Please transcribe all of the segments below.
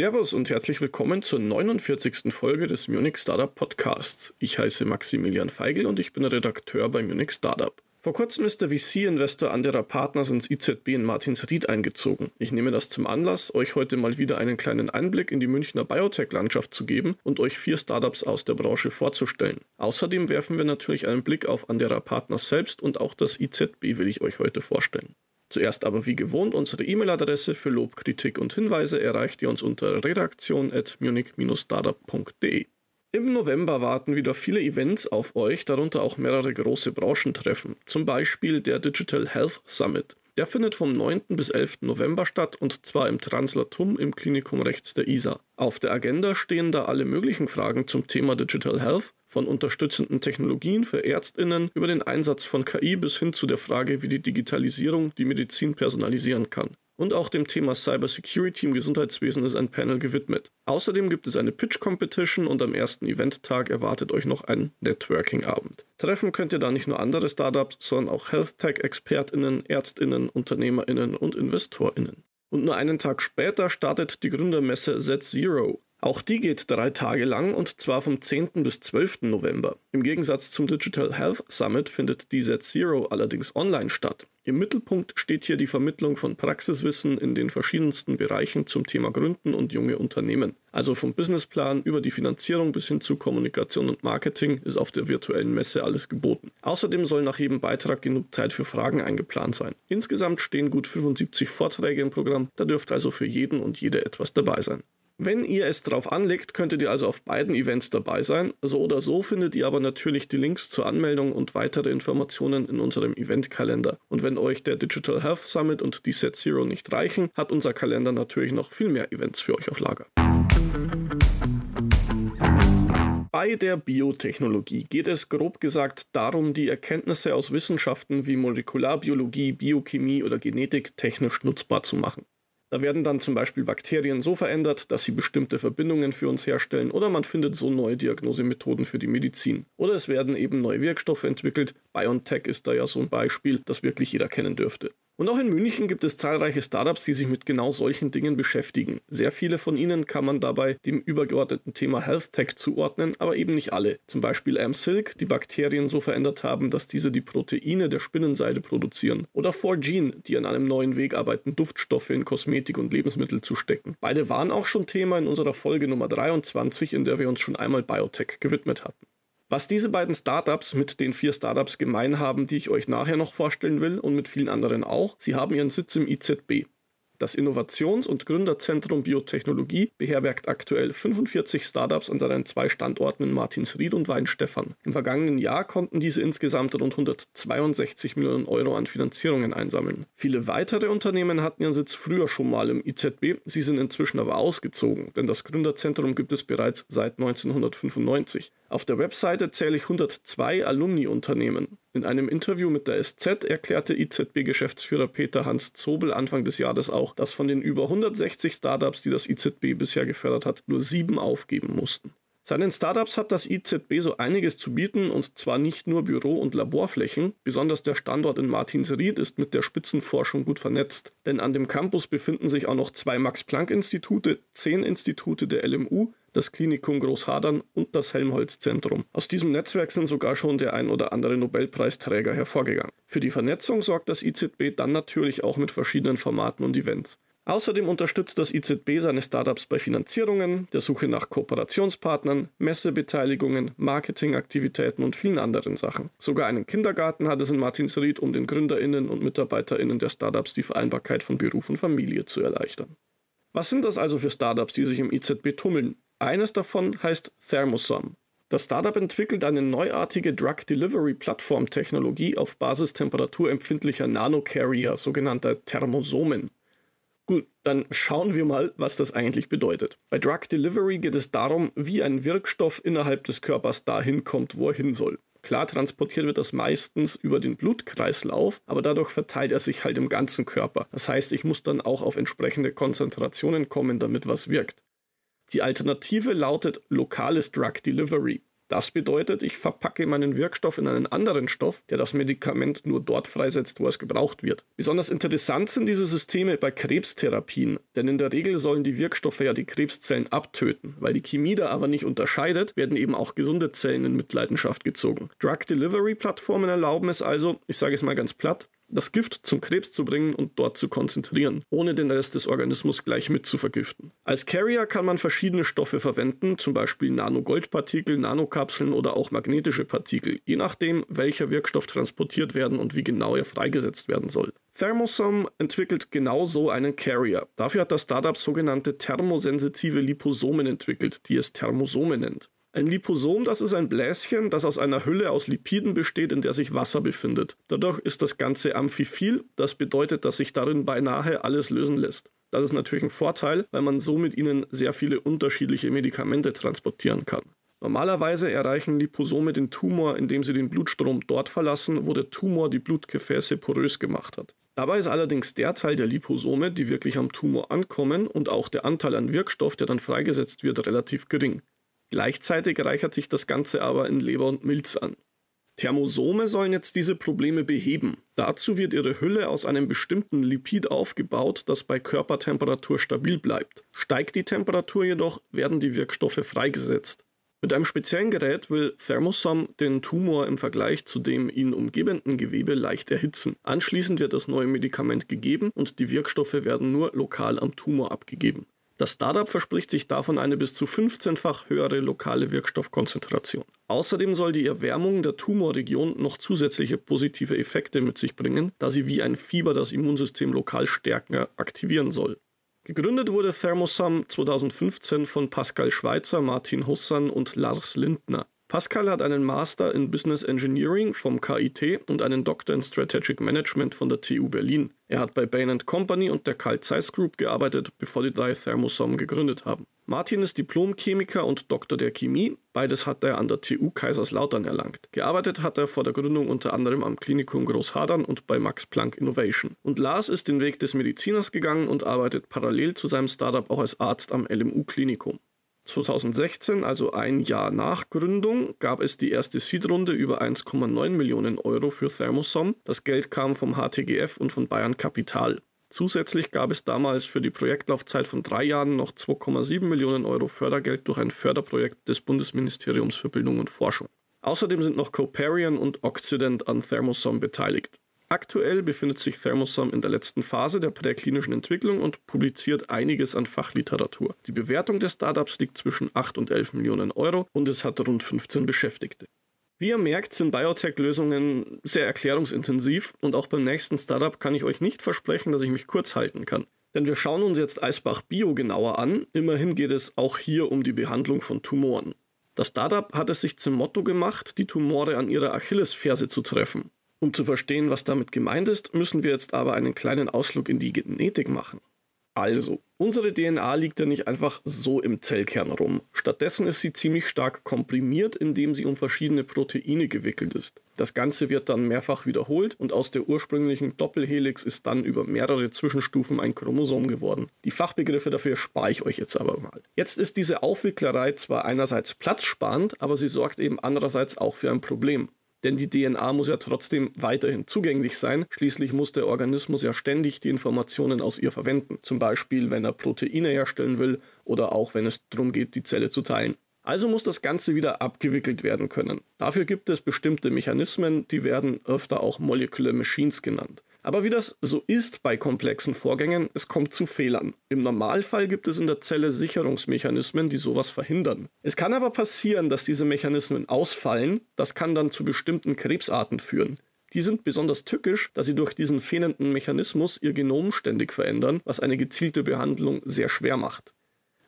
Servus und herzlich willkommen zur 49. Folge des Munich Startup Podcasts. Ich heiße Maximilian Feigl und ich bin Redakteur bei Munich Startup. Vor kurzem ist der VC-Investor anderer Partners ins IZB in Martinsried eingezogen. Ich nehme das zum Anlass, euch heute mal wieder einen kleinen Einblick in die Münchner Biotech-Landschaft zu geben und euch vier Startups aus der Branche vorzustellen. Außerdem werfen wir natürlich einen Blick auf anderer Partners selbst und auch das IZB will ich euch heute vorstellen. Zuerst aber wie gewohnt unsere E-Mail-Adresse für Lob, Kritik und Hinweise erreicht ihr uns unter redaktion.munich-startup.de. Im November warten wieder viele Events auf euch, darunter auch mehrere große Branchentreffen, zum Beispiel der Digital Health Summit. Der findet vom 9. bis 11. November statt und zwar im Translatum im Klinikum rechts der ISA. Auf der Agenda stehen da alle möglichen Fragen zum Thema Digital Health, von unterstützenden Technologien für Ärztinnen über den Einsatz von KI bis hin zu der Frage, wie die Digitalisierung die Medizin personalisieren kann und auch dem Thema Cybersecurity im Gesundheitswesen ist ein Panel gewidmet. Außerdem gibt es eine Pitch Competition und am ersten Eventtag erwartet euch noch ein Networking-Abend. Treffen könnt ihr da nicht nur andere Startups, sondern auch Health Tech-ExpertInnen, ÄrztInnen, UnternehmerInnen und InvestorInnen. Und nur einen Tag später startet die Gründermesse Z0. Auch die geht drei Tage lang und zwar vom 10. bis 12. November. Im Gegensatz zum Digital Health Summit findet die Z0 allerdings online statt. Im Mittelpunkt steht hier die Vermittlung von Praxiswissen in den verschiedensten Bereichen zum Thema Gründen und junge Unternehmen. Also vom Businessplan über die Finanzierung bis hin zu Kommunikation und Marketing ist auf der virtuellen Messe alles geboten. Außerdem soll nach jedem Beitrag genug Zeit für Fragen eingeplant sein. Insgesamt stehen gut 75 Vorträge im Programm, da dürfte also für jeden und jede etwas dabei sein. Wenn ihr es drauf anlegt, könntet ihr also auf beiden Events dabei sein. So oder so findet ihr aber natürlich die Links zur Anmeldung und weitere Informationen in unserem Eventkalender. Und wenn euch der Digital Health Summit und die Set Zero nicht reichen, hat unser Kalender natürlich noch viel mehr Events für euch auf Lager. Bei der Biotechnologie geht es grob gesagt darum, die Erkenntnisse aus Wissenschaften wie Molekularbiologie, Biochemie oder Genetik technisch nutzbar zu machen. Da werden dann zum Beispiel Bakterien so verändert, dass sie bestimmte Verbindungen für uns herstellen oder man findet so neue Diagnosemethoden für die Medizin. Oder es werden eben neue Wirkstoffe entwickelt. BioNTech ist da ja so ein Beispiel, das wirklich jeder kennen dürfte. Und auch in München gibt es zahlreiche Startups, die sich mit genau solchen Dingen beschäftigen. Sehr viele von ihnen kann man dabei dem übergeordneten Thema Health Tech zuordnen, aber eben nicht alle. Zum Beispiel AmSilk, die Bakterien so verändert haben, dass diese die Proteine der Spinnenseide produzieren. Oder 4Gene, die an einem neuen Weg arbeiten, Duftstoffe in Kosmetik und Lebensmittel zu stecken. Beide waren auch schon Thema in unserer Folge Nummer 23, in der wir uns schon einmal Biotech gewidmet hatten. Was diese beiden Startups mit den vier Startups gemein haben, die ich euch nachher noch vorstellen will und mit vielen anderen auch, sie haben ihren Sitz im IZB. Das Innovations- und Gründerzentrum Biotechnologie beherbergt aktuell 45 Startups an seinen zwei Standorten in Martinsried und Weinstefan. Im vergangenen Jahr konnten diese insgesamt rund 162 Millionen Euro an Finanzierungen einsammeln. Viele weitere Unternehmen hatten ihren Sitz früher schon mal im IZB, sie sind inzwischen aber ausgezogen, denn das Gründerzentrum gibt es bereits seit 1995. Auf der Webseite zähle ich 102 Alumni-Unternehmen. In einem Interview mit der SZ erklärte IZB-Geschäftsführer Peter Hans Zobel Anfang des Jahres auch, dass von den über 160 Startups, die das IZB bisher gefördert hat, nur sieben aufgeben mussten. Seinen Startups hat das IZB so einiges zu bieten und zwar nicht nur Büro- und Laborflächen, besonders der Standort in Martinsried ist mit der Spitzenforschung gut vernetzt, denn an dem Campus befinden sich auch noch zwei Max-Planck-Institute, zehn Institute der LMU das Klinikum Großhadern und das Helmholtz-Zentrum. Aus diesem Netzwerk sind sogar schon der ein oder andere Nobelpreisträger hervorgegangen. Für die Vernetzung sorgt das IZB dann natürlich auch mit verschiedenen Formaten und Events. Außerdem unterstützt das IZB seine Startups bei Finanzierungen, der Suche nach Kooperationspartnern, Messebeteiligungen, Marketingaktivitäten und vielen anderen Sachen. Sogar einen Kindergarten hat es in Martinsried, um den GründerInnen und MitarbeiterInnen der Startups die Vereinbarkeit von Beruf und Familie zu erleichtern. Was sind das also für Startups, die sich im IZB tummeln? Eines davon heißt Thermosom. Das Startup entwickelt eine neuartige Drug Delivery Plattform Technologie auf Basis temperaturempfindlicher Nanocarrier, sogenannter Thermosomen. Gut, dann schauen wir mal, was das eigentlich bedeutet. Bei Drug Delivery geht es darum, wie ein Wirkstoff innerhalb des Körpers dahin kommt, wo er hin soll. Klar transportiert wird das meistens über den Blutkreislauf, aber dadurch verteilt er sich halt im ganzen Körper. Das heißt, ich muss dann auch auf entsprechende Konzentrationen kommen, damit was wirkt. Die Alternative lautet lokales Drug Delivery. Das bedeutet, ich verpacke meinen Wirkstoff in einen anderen Stoff, der das Medikament nur dort freisetzt, wo es gebraucht wird. Besonders interessant sind diese Systeme bei Krebstherapien, denn in der Regel sollen die Wirkstoffe ja die Krebszellen abtöten. Weil die Chemie da aber nicht unterscheidet, werden eben auch gesunde Zellen in Mitleidenschaft gezogen. Drug Delivery Plattformen erlauben es also, ich sage es mal ganz platt, das Gift zum Krebs zu bringen und dort zu konzentrieren, ohne den Rest des Organismus gleich mit zu vergiften. Als Carrier kann man verschiedene Stoffe verwenden, zum Beispiel Nanogoldpartikel, Nanokapseln oder auch magnetische Partikel, je nachdem, welcher Wirkstoff transportiert werden und wie genau er freigesetzt werden soll. Thermosom entwickelt genau so einen Carrier. Dafür hat das Startup sogenannte thermosensitive Liposomen entwickelt, die es Thermosome nennt. Ein Liposom, das ist ein Bläschen, das aus einer Hülle aus Lipiden besteht, in der sich Wasser befindet. Dadurch ist das Ganze amphiphil, das bedeutet, dass sich darin beinahe alles lösen lässt. Das ist natürlich ein Vorteil, weil man so mit ihnen sehr viele unterschiedliche Medikamente transportieren kann. Normalerweise erreichen Liposome den Tumor, indem sie den Blutstrom dort verlassen, wo der Tumor die Blutgefäße porös gemacht hat. Dabei ist allerdings der Teil der Liposome, die wirklich am Tumor ankommen und auch der Anteil an Wirkstoff, der dann freigesetzt wird, relativ gering. Gleichzeitig reichert sich das Ganze aber in Leber und Milz an. Thermosome sollen jetzt diese Probleme beheben. Dazu wird ihre Hülle aus einem bestimmten Lipid aufgebaut, das bei Körpertemperatur stabil bleibt. Steigt die Temperatur jedoch, werden die Wirkstoffe freigesetzt. Mit einem speziellen Gerät will Thermosom den Tumor im Vergleich zu dem ihn umgebenden Gewebe leicht erhitzen. Anschließend wird das neue Medikament gegeben und die Wirkstoffe werden nur lokal am Tumor abgegeben. Das Startup verspricht sich davon eine bis zu 15-fach höhere lokale Wirkstoffkonzentration. Außerdem soll die Erwärmung der Tumorregion noch zusätzliche positive Effekte mit sich bringen, da sie wie ein Fieber das Immunsystem lokal stärker aktivieren soll. Gegründet wurde Thermosam 2015 von Pascal Schweitzer, Martin Hussan und Lars Lindner. Pascal hat einen Master in Business Engineering vom KIT und einen Doktor in Strategic Management von der TU Berlin. Er hat bei Bain Company und der Carl Zeiss Group gearbeitet, bevor die drei Thermosom gegründet haben. Martin ist Diplom-Chemiker und Doktor der Chemie. Beides hat er an der TU Kaiserslautern erlangt. Gearbeitet hat er vor der Gründung unter anderem am Klinikum Großhadern und bei Max Planck Innovation. Und Lars ist den Weg des Mediziners gegangen und arbeitet parallel zu seinem Startup auch als Arzt am LMU-Klinikum. 2016, also ein Jahr nach Gründung, gab es die erste Seed-Runde über 1,9 Millionen Euro für Thermosom. Das Geld kam vom HTGF und von Bayern Kapital. Zusätzlich gab es damals für die Projektlaufzeit von drei Jahren noch 2,7 Millionen Euro Fördergeld durch ein Förderprojekt des Bundesministeriums für Bildung und Forschung. Außerdem sind noch Coparion und Occident an Thermosom beteiligt. Aktuell befindet sich Thermosom in der letzten Phase der präklinischen Entwicklung und publiziert einiges an Fachliteratur. Die Bewertung des Startups liegt zwischen 8 und 11 Millionen Euro und es hat rund 15 Beschäftigte. Wie ihr merkt, sind Biotech-Lösungen sehr erklärungsintensiv und auch beim nächsten Startup kann ich euch nicht versprechen, dass ich mich kurz halten kann. Denn wir schauen uns jetzt Eisbach Bio genauer an. Immerhin geht es auch hier um die Behandlung von Tumoren. Das Startup hat es sich zum Motto gemacht, die Tumore an ihrer Achillesferse zu treffen. Um zu verstehen, was damit gemeint ist, müssen wir jetzt aber einen kleinen Ausflug in die Genetik machen. Also, unsere DNA liegt ja nicht einfach so im Zellkern rum. Stattdessen ist sie ziemlich stark komprimiert, indem sie um verschiedene Proteine gewickelt ist. Das Ganze wird dann mehrfach wiederholt und aus der ursprünglichen Doppelhelix ist dann über mehrere Zwischenstufen ein Chromosom geworden. Die Fachbegriffe dafür spare ich euch jetzt aber mal. Jetzt ist diese Aufwicklerei zwar einerseits platzsparend, aber sie sorgt eben andererseits auch für ein Problem. Denn die DNA muss ja trotzdem weiterhin zugänglich sein. Schließlich muss der Organismus ja ständig die Informationen aus ihr verwenden. Zum Beispiel, wenn er Proteine herstellen will oder auch wenn es darum geht, die Zelle zu teilen. Also muss das Ganze wieder abgewickelt werden können. Dafür gibt es bestimmte Mechanismen, die werden öfter auch Molecular Machines genannt. Aber wie das so ist bei komplexen Vorgängen, es kommt zu Fehlern. Im Normalfall gibt es in der Zelle Sicherungsmechanismen, die sowas verhindern. Es kann aber passieren, dass diese Mechanismen ausfallen, das kann dann zu bestimmten Krebsarten führen. Die sind besonders tückisch, da sie durch diesen fehlenden Mechanismus ihr Genom ständig verändern, was eine gezielte Behandlung sehr schwer macht.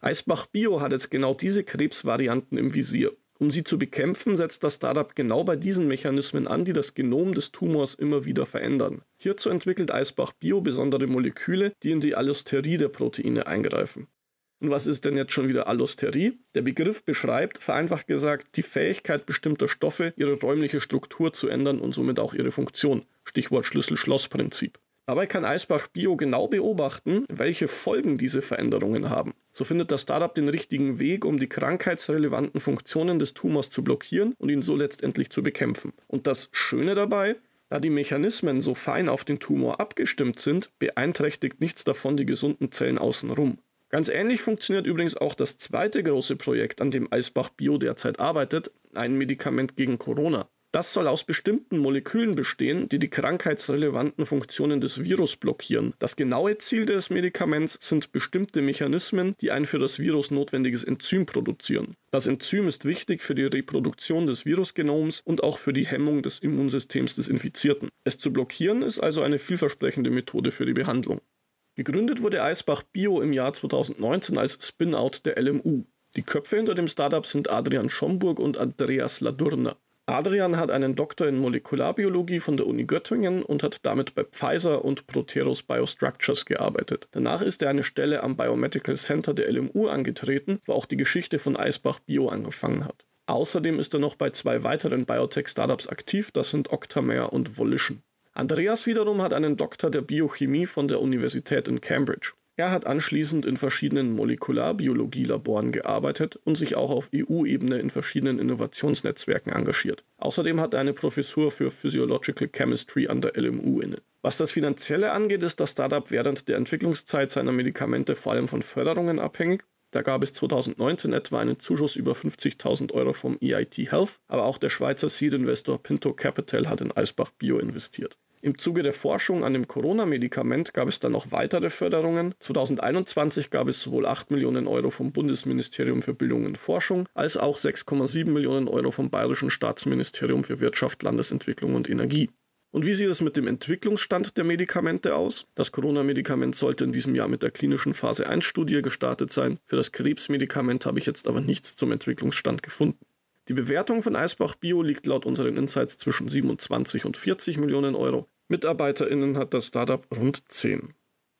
Eisbach Bio hat jetzt genau diese Krebsvarianten im Visier. Um sie zu bekämpfen, setzt das Startup genau bei diesen Mechanismen an, die das Genom des Tumors immer wieder verändern. Hierzu entwickelt Eisbach Bio besondere Moleküle, die in die Allosterie der Proteine eingreifen. Und was ist denn jetzt schon wieder Allosterie? Der Begriff beschreibt, vereinfacht gesagt, die Fähigkeit bestimmter Stoffe, ihre räumliche Struktur zu ändern und somit auch ihre Funktion. Stichwort Schlüssel-Schloss-Prinzip. Dabei kann Eisbach Bio genau beobachten, welche Folgen diese Veränderungen haben. So findet das Startup den richtigen Weg, um die krankheitsrelevanten Funktionen des Tumors zu blockieren und ihn so letztendlich zu bekämpfen. Und das Schöne dabei, da die Mechanismen so fein auf den Tumor abgestimmt sind, beeinträchtigt nichts davon die gesunden Zellen außenrum. Ganz ähnlich funktioniert übrigens auch das zweite große Projekt, an dem Eisbach Bio derzeit arbeitet, ein Medikament gegen Corona. Das soll aus bestimmten Molekülen bestehen, die die krankheitsrelevanten Funktionen des Virus blockieren. Das genaue Ziel des Medikaments sind bestimmte Mechanismen, die ein für das Virus notwendiges Enzym produzieren. Das Enzym ist wichtig für die Reproduktion des Virusgenoms und auch für die Hemmung des Immunsystems des Infizierten. Es zu blockieren ist also eine vielversprechende Methode für die Behandlung. Gegründet wurde Eisbach Bio im Jahr 2019 als Spin-out der LMU. Die Köpfe hinter dem Startup sind Adrian Schomburg und Andreas Ladurner. Adrian hat einen Doktor in Molekularbiologie von der Uni Göttingen und hat damit bei Pfizer und Proteros Biostructures gearbeitet. Danach ist er eine Stelle am Biomedical Center der LMU angetreten, wo auch die Geschichte von Eisbach Bio angefangen hat. Außerdem ist er noch bei zwei weiteren Biotech-Startups aktiv, das sind Octamare und Volition. Andreas wiederum hat einen Doktor der Biochemie von der Universität in Cambridge. Er hat anschließend in verschiedenen Molekularbiologie-Laboren gearbeitet und sich auch auf EU-Ebene in verschiedenen Innovationsnetzwerken engagiert. Außerdem hat er eine Professur für Physiological Chemistry an der LMU inne. Was das Finanzielle angeht, ist das Startup während der Entwicklungszeit seiner Medikamente vor allem von Förderungen abhängig. Da gab es 2019 etwa einen Zuschuss über 50.000 Euro vom EIT Health, aber auch der Schweizer Seed-Investor Pinto Capital hat in Eisbach Bio investiert. Im Zuge der Forschung an dem Corona-Medikament gab es dann noch weitere Förderungen. 2021 gab es sowohl 8 Millionen Euro vom Bundesministerium für Bildung und Forschung als auch 6,7 Millionen Euro vom Bayerischen Staatsministerium für Wirtschaft, Landesentwicklung und Energie. Und wie sieht es mit dem Entwicklungsstand der Medikamente aus? Das Corona-Medikament sollte in diesem Jahr mit der klinischen Phase 1-Studie gestartet sein. Für das Krebsmedikament habe ich jetzt aber nichts zum Entwicklungsstand gefunden. Die Bewertung von Eisbach Bio liegt laut unseren Insights zwischen 27 und 40 Millionen Euro. MitarbeiterInnen hat das Startup rund 10.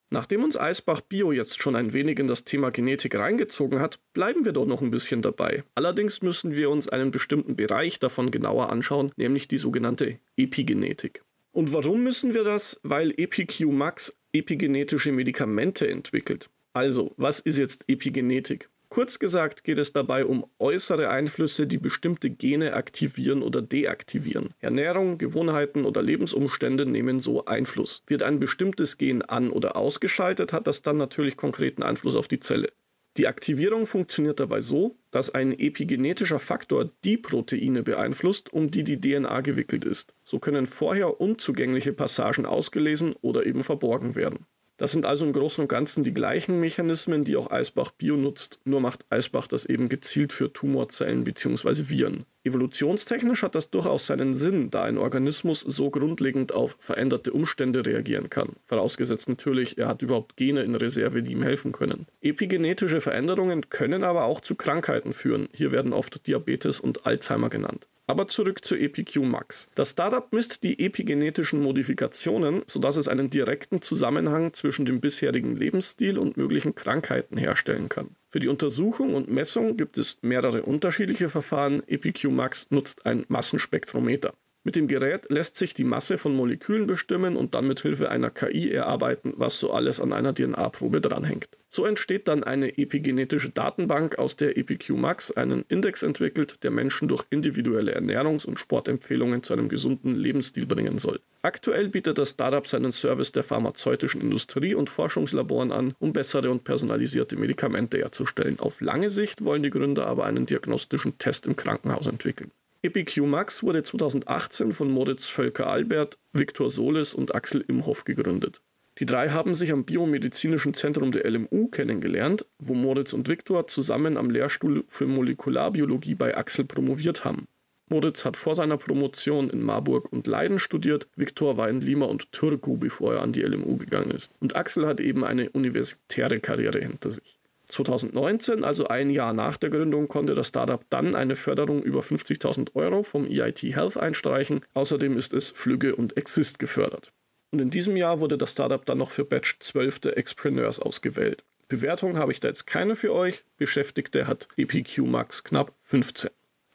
Nachdem uns Eisbach Bio jetzt schon ein wenig in das Thema Genetik reingezogen hat, bleiben wir doch noch ein bisschen dabei. Allerdings müssen wir uns einen bestimmten Bereich davon genauer anschauen, nämlich die sogenannte Epigenetik. Und warum müssen wir das? Weil EpiQ Max epigenetische Medikamente entwickelt. Also, was ist jetzt Epigenetik? Kurz gesagt geht es dabei um äußere Einflüsse, die bestimmte Gene aktivieren oder deaktivieren. Ernährung, Gewohnheiten oder Lebensumstände nehmen so Einfluss. Wird ein bestimmtes Gen an- oder ausgeschaltet, hat das dann natürlich konkreten Einfluss auf die Zelle. Die Aktivierung funktioniert dabei so, dass ein epigenetischer Faktor die Proteine beeinflusst, um die die DNA gewickelt ist. So können vorher unzugängliche Passagen ausgelesen oder eben verborgen werden. Das sind also im Großen und Ganzen die gleichen Mechanismen, die auch Eisbach Bio nutzt, nur macht Eisbach das eben gezielt für Tumorzellen bzw. Viren. Evolutionstechnisch hat das durchaus seinen Sinn, da ein Organismus so grundlegend auf veränderte Umstände reagieren kann. Vorausgesetzt natürlich, er hat überhaupt Gene in Reserve, die ihm helfen können. Epigenetische Veränderungen können aber auch zu Krankheiten führen. Hier werden oft Diabetes und Alzheimer genannt. Aber zurück zu EPQ Max. Das Startup misst die epigenetischen Modifikationen, sodass es einen direkten Zusammenhang zwischen dem bisherigen Lebensstil und möglichen Krankheiten herstellen kann. Für die Untersuchung und Messung gibt es mehrere unterschiedliche Verfahren. EPQ Max nutzt ein Massenspektrometer. Mit dem Gerät lässt sich die Masse von Molekülen bestimmen und dann mit Hilfe einer KI erarbeiten, was so alles an einer DNA-Probe dranhängt. So entsteht dann eine epigenetische Datenbank, aus der EPQ-Max einen Index entwickelt, der Menschen durch individuelle Ernährungs- und Sportempfehlungen zu einem gesunden Lebensstil bringen soll. Aktuell bietet das Startup seinen Service der pharmazeutischen Industrie und Forschungslaboren an, um bessere und personalisierte Medikamente herzustellen. Auf lange Sicht wollen die Gründer aber einen diagnostischen Test im Krankenhaus entwickeln. EPQ Max wurde 2018 von Moritz Völker Albert, Viktor Solis und Axel Imhoff gegründet. Die drei haben sich am Biomedizinischen Zentrum der LMU kennengelernt, wo Moritz und Viktor zusammen am Lehrstuhl für Molekularbiologie bei Axel promoviert haben. Moritz hat vor seiner Promotion in Marburg und Leiden studiert, Viktor war in Lima und Turku, bevor er an die LMU gegangen ist. Und Axel hat eben eine universitäre Karriere hinter sich. 2019, also ein Jahr nach der Gründung, konnte das Startup dann eine Förderung über 50.000 Euro vom EIT Health einstreichen. Außerdem ist es Flüge und Exist gefördert. Und in diesem Jahr wurde das Startup dann noch für Batch 12 der Expreneurs ausgewählt. Bewertung habe ich da jetzt keine für euch. Beschäftigte hat EPQ Max knapp 15.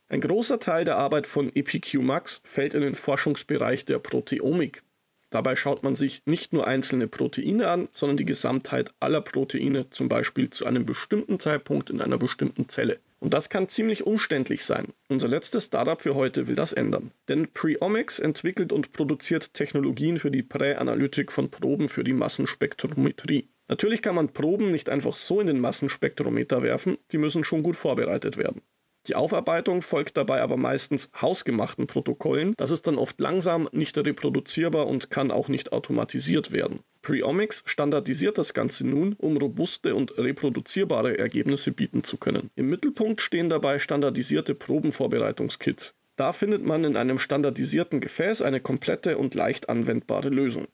Ein großer Teil der Arbeit von EPQ Max fällt in den Forschungsbereich der Proteomik. Dabei schaut man sich nicht nur einzelne Proteine an, sondern die Gesamtheit aller Proteine, zum Beispiel zu einem bestimmten Zeitpunkt in einer bestimmten Zelle. Und das kann ziemlich umständlich sein. Unser letztes Startup für heute will das ändern. Denn Preomics entwickelt und produziert Technologien für die Präanalytik von Proben für die Massenspektrometrie. Natürlich kann man Proben nicht einfach so in den Massenspektrometer werfen, die müssen schon gut vorbereitet werden. Die Aufarbeitung folgt dabei aber meistens hausgemachten Protokollen. Das ist dann oft langsam, nicht reproduzierbar und kann auch nicht automatisiert werden. Preomics standardisiert das Ganze nun, um robuste und reproduzierbare Ergebnisse bieten zu können. Im Mittelpunkt stehen dabei standardisierte Probenvorbereitungskits. Da findet man in einem standardisierten Gefäß eine komplette und leicht anwendbare Lösung.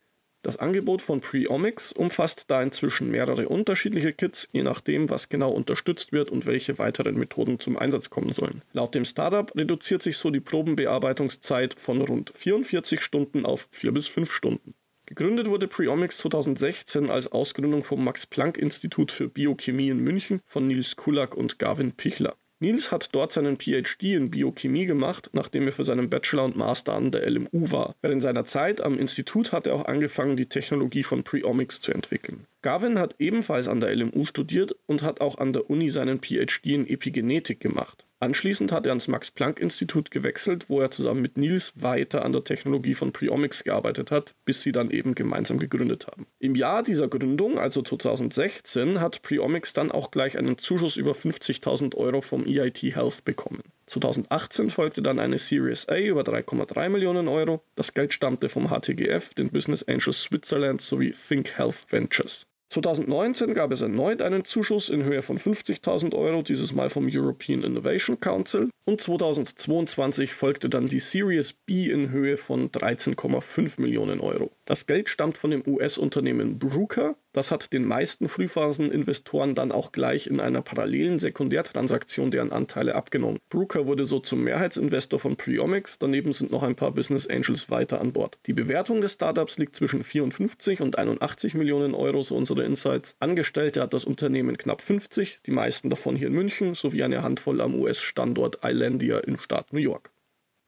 Das Angebot von Preomics umfasst da inzwischen mehrere unterschiedliche Kits, je nachdem, was genau unterstützt wird und welche weiteren Methoden zum Einsatz kommen sollen. Laut dem Startup reduziert sich so die Probenbearbeitungszeit von rund 44 Stunden auf 4 bis 5 Stunden. Gegründet wurde Preomics 2016 als Ausgründung vom Max-Planck-Institut für Biochemie in München von Nils Kulak und Gavin Pichler. Nils hat dort seinen PhD in Biochemie gemacht, nachdem er für seinen Bachelor und Master an der LMU war. Während seiner Zeit am Institut hat er auch angefangen, die Technologie von Preomics zu entwickeln. Gavin hat ebenfalls an der LMU studiert und hat auch an der Uni seinen PhD in Epigenetik gemacht. Anschließend hat er ans Max-Planck-Institut gewechselt, wo er zusammen mit Nils weiter an der Technologie von Preomics gearbeitet hat, bis sie dann eben gemeinsam gegründet haben. Im Jahr dieser Gründung, also 2016, hat Preomics dann auch gleich einen Zuschuss über 50.000 Euro vom EIT Health bekommen. 2018 folgte dann eine Series A über 3,3 Millionen Euro. Das Geld stammte vom HTGF, den Business Angels Switzerland sowie Think Health Ventures. 2019 gab es erneut einen Zuschuss in Höhe von 50.000 Euro, dieses Mal vom European Innovation Council. Und 2022 folgte dann die Series B in Höhe von 13,5 Millionen Euro. Das Geld stammt von dem US-Unternehmen Bruker. Das hat den meisten Frühphaseninvestoren dann auch gleich in einer parallelen Sekundärtransaktion deren Anteile abgenommen. Bruker wurde so zum Mehrheitsinvestor von Preomics. Daneben sind noch ein paar Business Angels weiter an Bord. Die Bewertung des Startups liegt zwischen 54 und 81 Millionen Euro, so unsere Insights. Angestellte hat das Unternehmen knapp 50, die meisten davon hier in München, sowie eine Handvoll am US-Standort Islandia im Staat New York.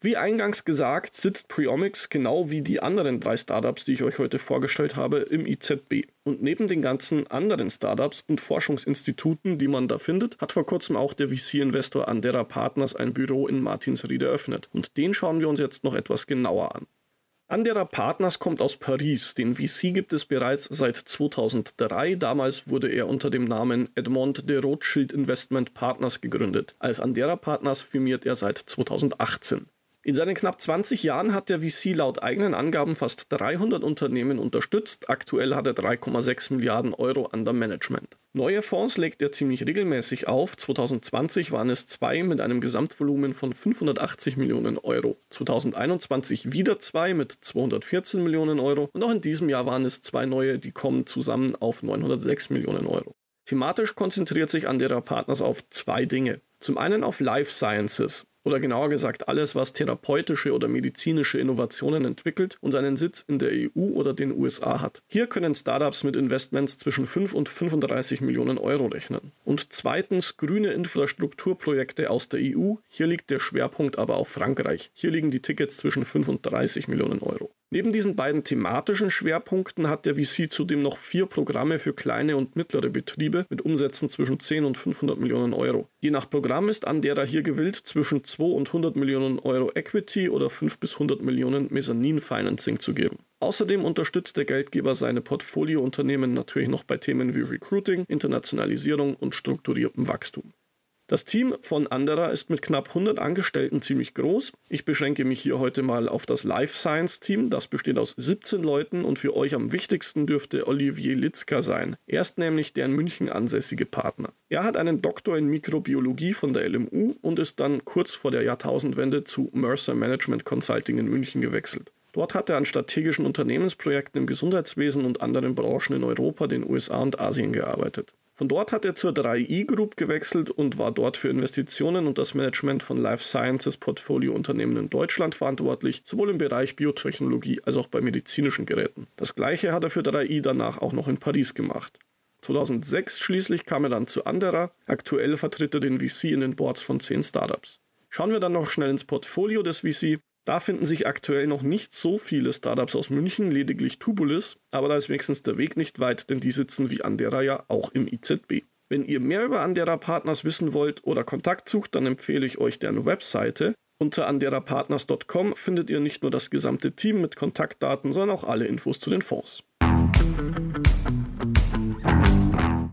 Wie eingangs gesagt, sitzt Preomics genau wie die anderen drei Startups, die ich euch heute vorgestellt habe, im IZB. Und neben den ganzen anderen Startups und Forschungsinstituten, die man da findet, hat vor kurzem auch der VC-Investor Andera Partners ein Büro in Martinsried eröffnet. Und den schauen wir uns jetzt noch etwas genauer an. Andera Partners kommt aus Paris. Den VC gibt es bereits seit 2003. Damals wurde er unter dem Namen Edmond de Rothschild Investment Partners gegründet. Als Andera Partners firmiert er seit 2018. In seinen knapp 20 Jahren hat der VC laut eigenen Angaben fast 300 Unternehmen unterstützt. Aktuell hat er 3,6 Milliarden Euro an der Management. Neue Fonds legt er ziemlich regelmäßig auf. 2020 waren es zwei mit einem Gesamtvolumen von 580 Millionen Euro. 2021 wieder zwei mit 214 Millionen Euro. Und auch in diesem Jahr waren es zwei neue, die kommen zusammen auf 906 Millionen Euro. Thematisch konzentriert sich Andera Partners auf zwei Dinge. Zum einen auf Life Sciences oder genauer gesagt alles, was therapeutische oder medizinische Innovationen entwickelt und seinen Sitz in der EU oder den USA hat. Hier können Startups mit Investments zwischen 5 und 35 Millionen Euro rechnen. Und zweitens grüne Infrastrukturprojekte aus der EU. Hier liegt der Schwerpunkt aber auf Frankreich. Hier liegen die Tickets zwischen 5 und 30 Millionen Euro. Neben diesen beiden thematischen Schwerpunkten hat der VC zudem noch vier Programme für kleine und mittlere Betriebe mit Umsätzen zwischen 10 und 500 Millionen Euro. Je nach Programm ist Andera hier gewillt, zwischen 2 und 100 Millionen Euro Equity oder 5 bis 100 Millionen Mezzanin Financing zu geben. Außerdem unterstützt der Geldgeber seine Portfoliounternehmen natürlich noch bei Themen wie Recruiting, Internationalisierung und strukturiertem Wachstum. Das Team von Andera ist mit knapp 100 Angestellten ziemlich groß. Ich beschränke mich hier heute mal auf das Life Science Team. Das besteht aus 17 Leuten und für euch am wichtigsten dürfte Olivier Litzka sein. Er ist nämlich der in München ansässige Partner. Er hat einen Doktor in Mikrobiologie von der LMU und ist dann kurz vor der Jahrtausendwende zu Mercer Management Consulting in München gewechselt. Dort hat er an strategischen Unternehmensprojekten im Gesundheitswesen und anderen Branchen in Europa, den USA und Asien gearbeitet. Von dort hat er zur 3i Group gewechselt und war dort für Investitionen und das Management von Life Sciences Portfoliounternehmen in Deutschland verantwortlich, sowohl im Bereich Biotechnologie als auch bei medizinischen Geräten. Das gleiche hat er für 3i danach auch noch in Paris gemacht. 2006 schließlich kam er dann zu Andera. Aktuell vertritt er den VC in den Boards von 10 Startups. Schauen wir dann noch schnell ins Portfolio des VC. Da finden sich aktuell noch nicht so viele Startups aus München, lediglich Tubulis, aber da ist wenigstens der Weg nicht weit, denn die sitzen wie Andera ja auch im IZB. Wenn ihr mehr über Andera Partners wissen wollt oder Kontakt sucht, dann empfehle ich euch deren Webseite. Unter anderapartners.com findet ihr nicht nur das gesamte Team mit Kontaktdaten, sondern auch alle Infos zu den Fonds.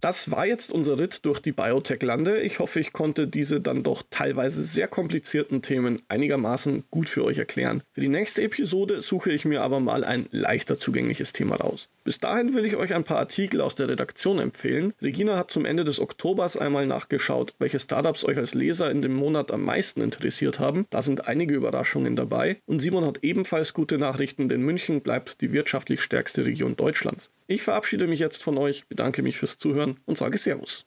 Das war jetzt unser Ritt durch die Biotech-Lande. Ich hoffe, ich konnte diese dann doch teilweise sehr komplizierten Themen einigermaßen gut für euch erklären. Für die nächste Episode suche ich mir aber mal ein leichter zugängliches Thema raus. Bis dahin will ich euch ein paar Artikel aus der Redaktion empfehlen. Regina hat zum Ende des Oktobers einmal nachgeschaut, welche Startups euch als Leser in dem Monat am meisten interessiert haben. Da sind einige Überraschungen dabei. Und Simon hat ebenfalls gute Nachrichten, denn München bleibt die wirtschaftlich stärkste Region Deutschlands. Ich verabschiede mich jetzt von euch, bedanke mich fürs Zuhören und sage Servus.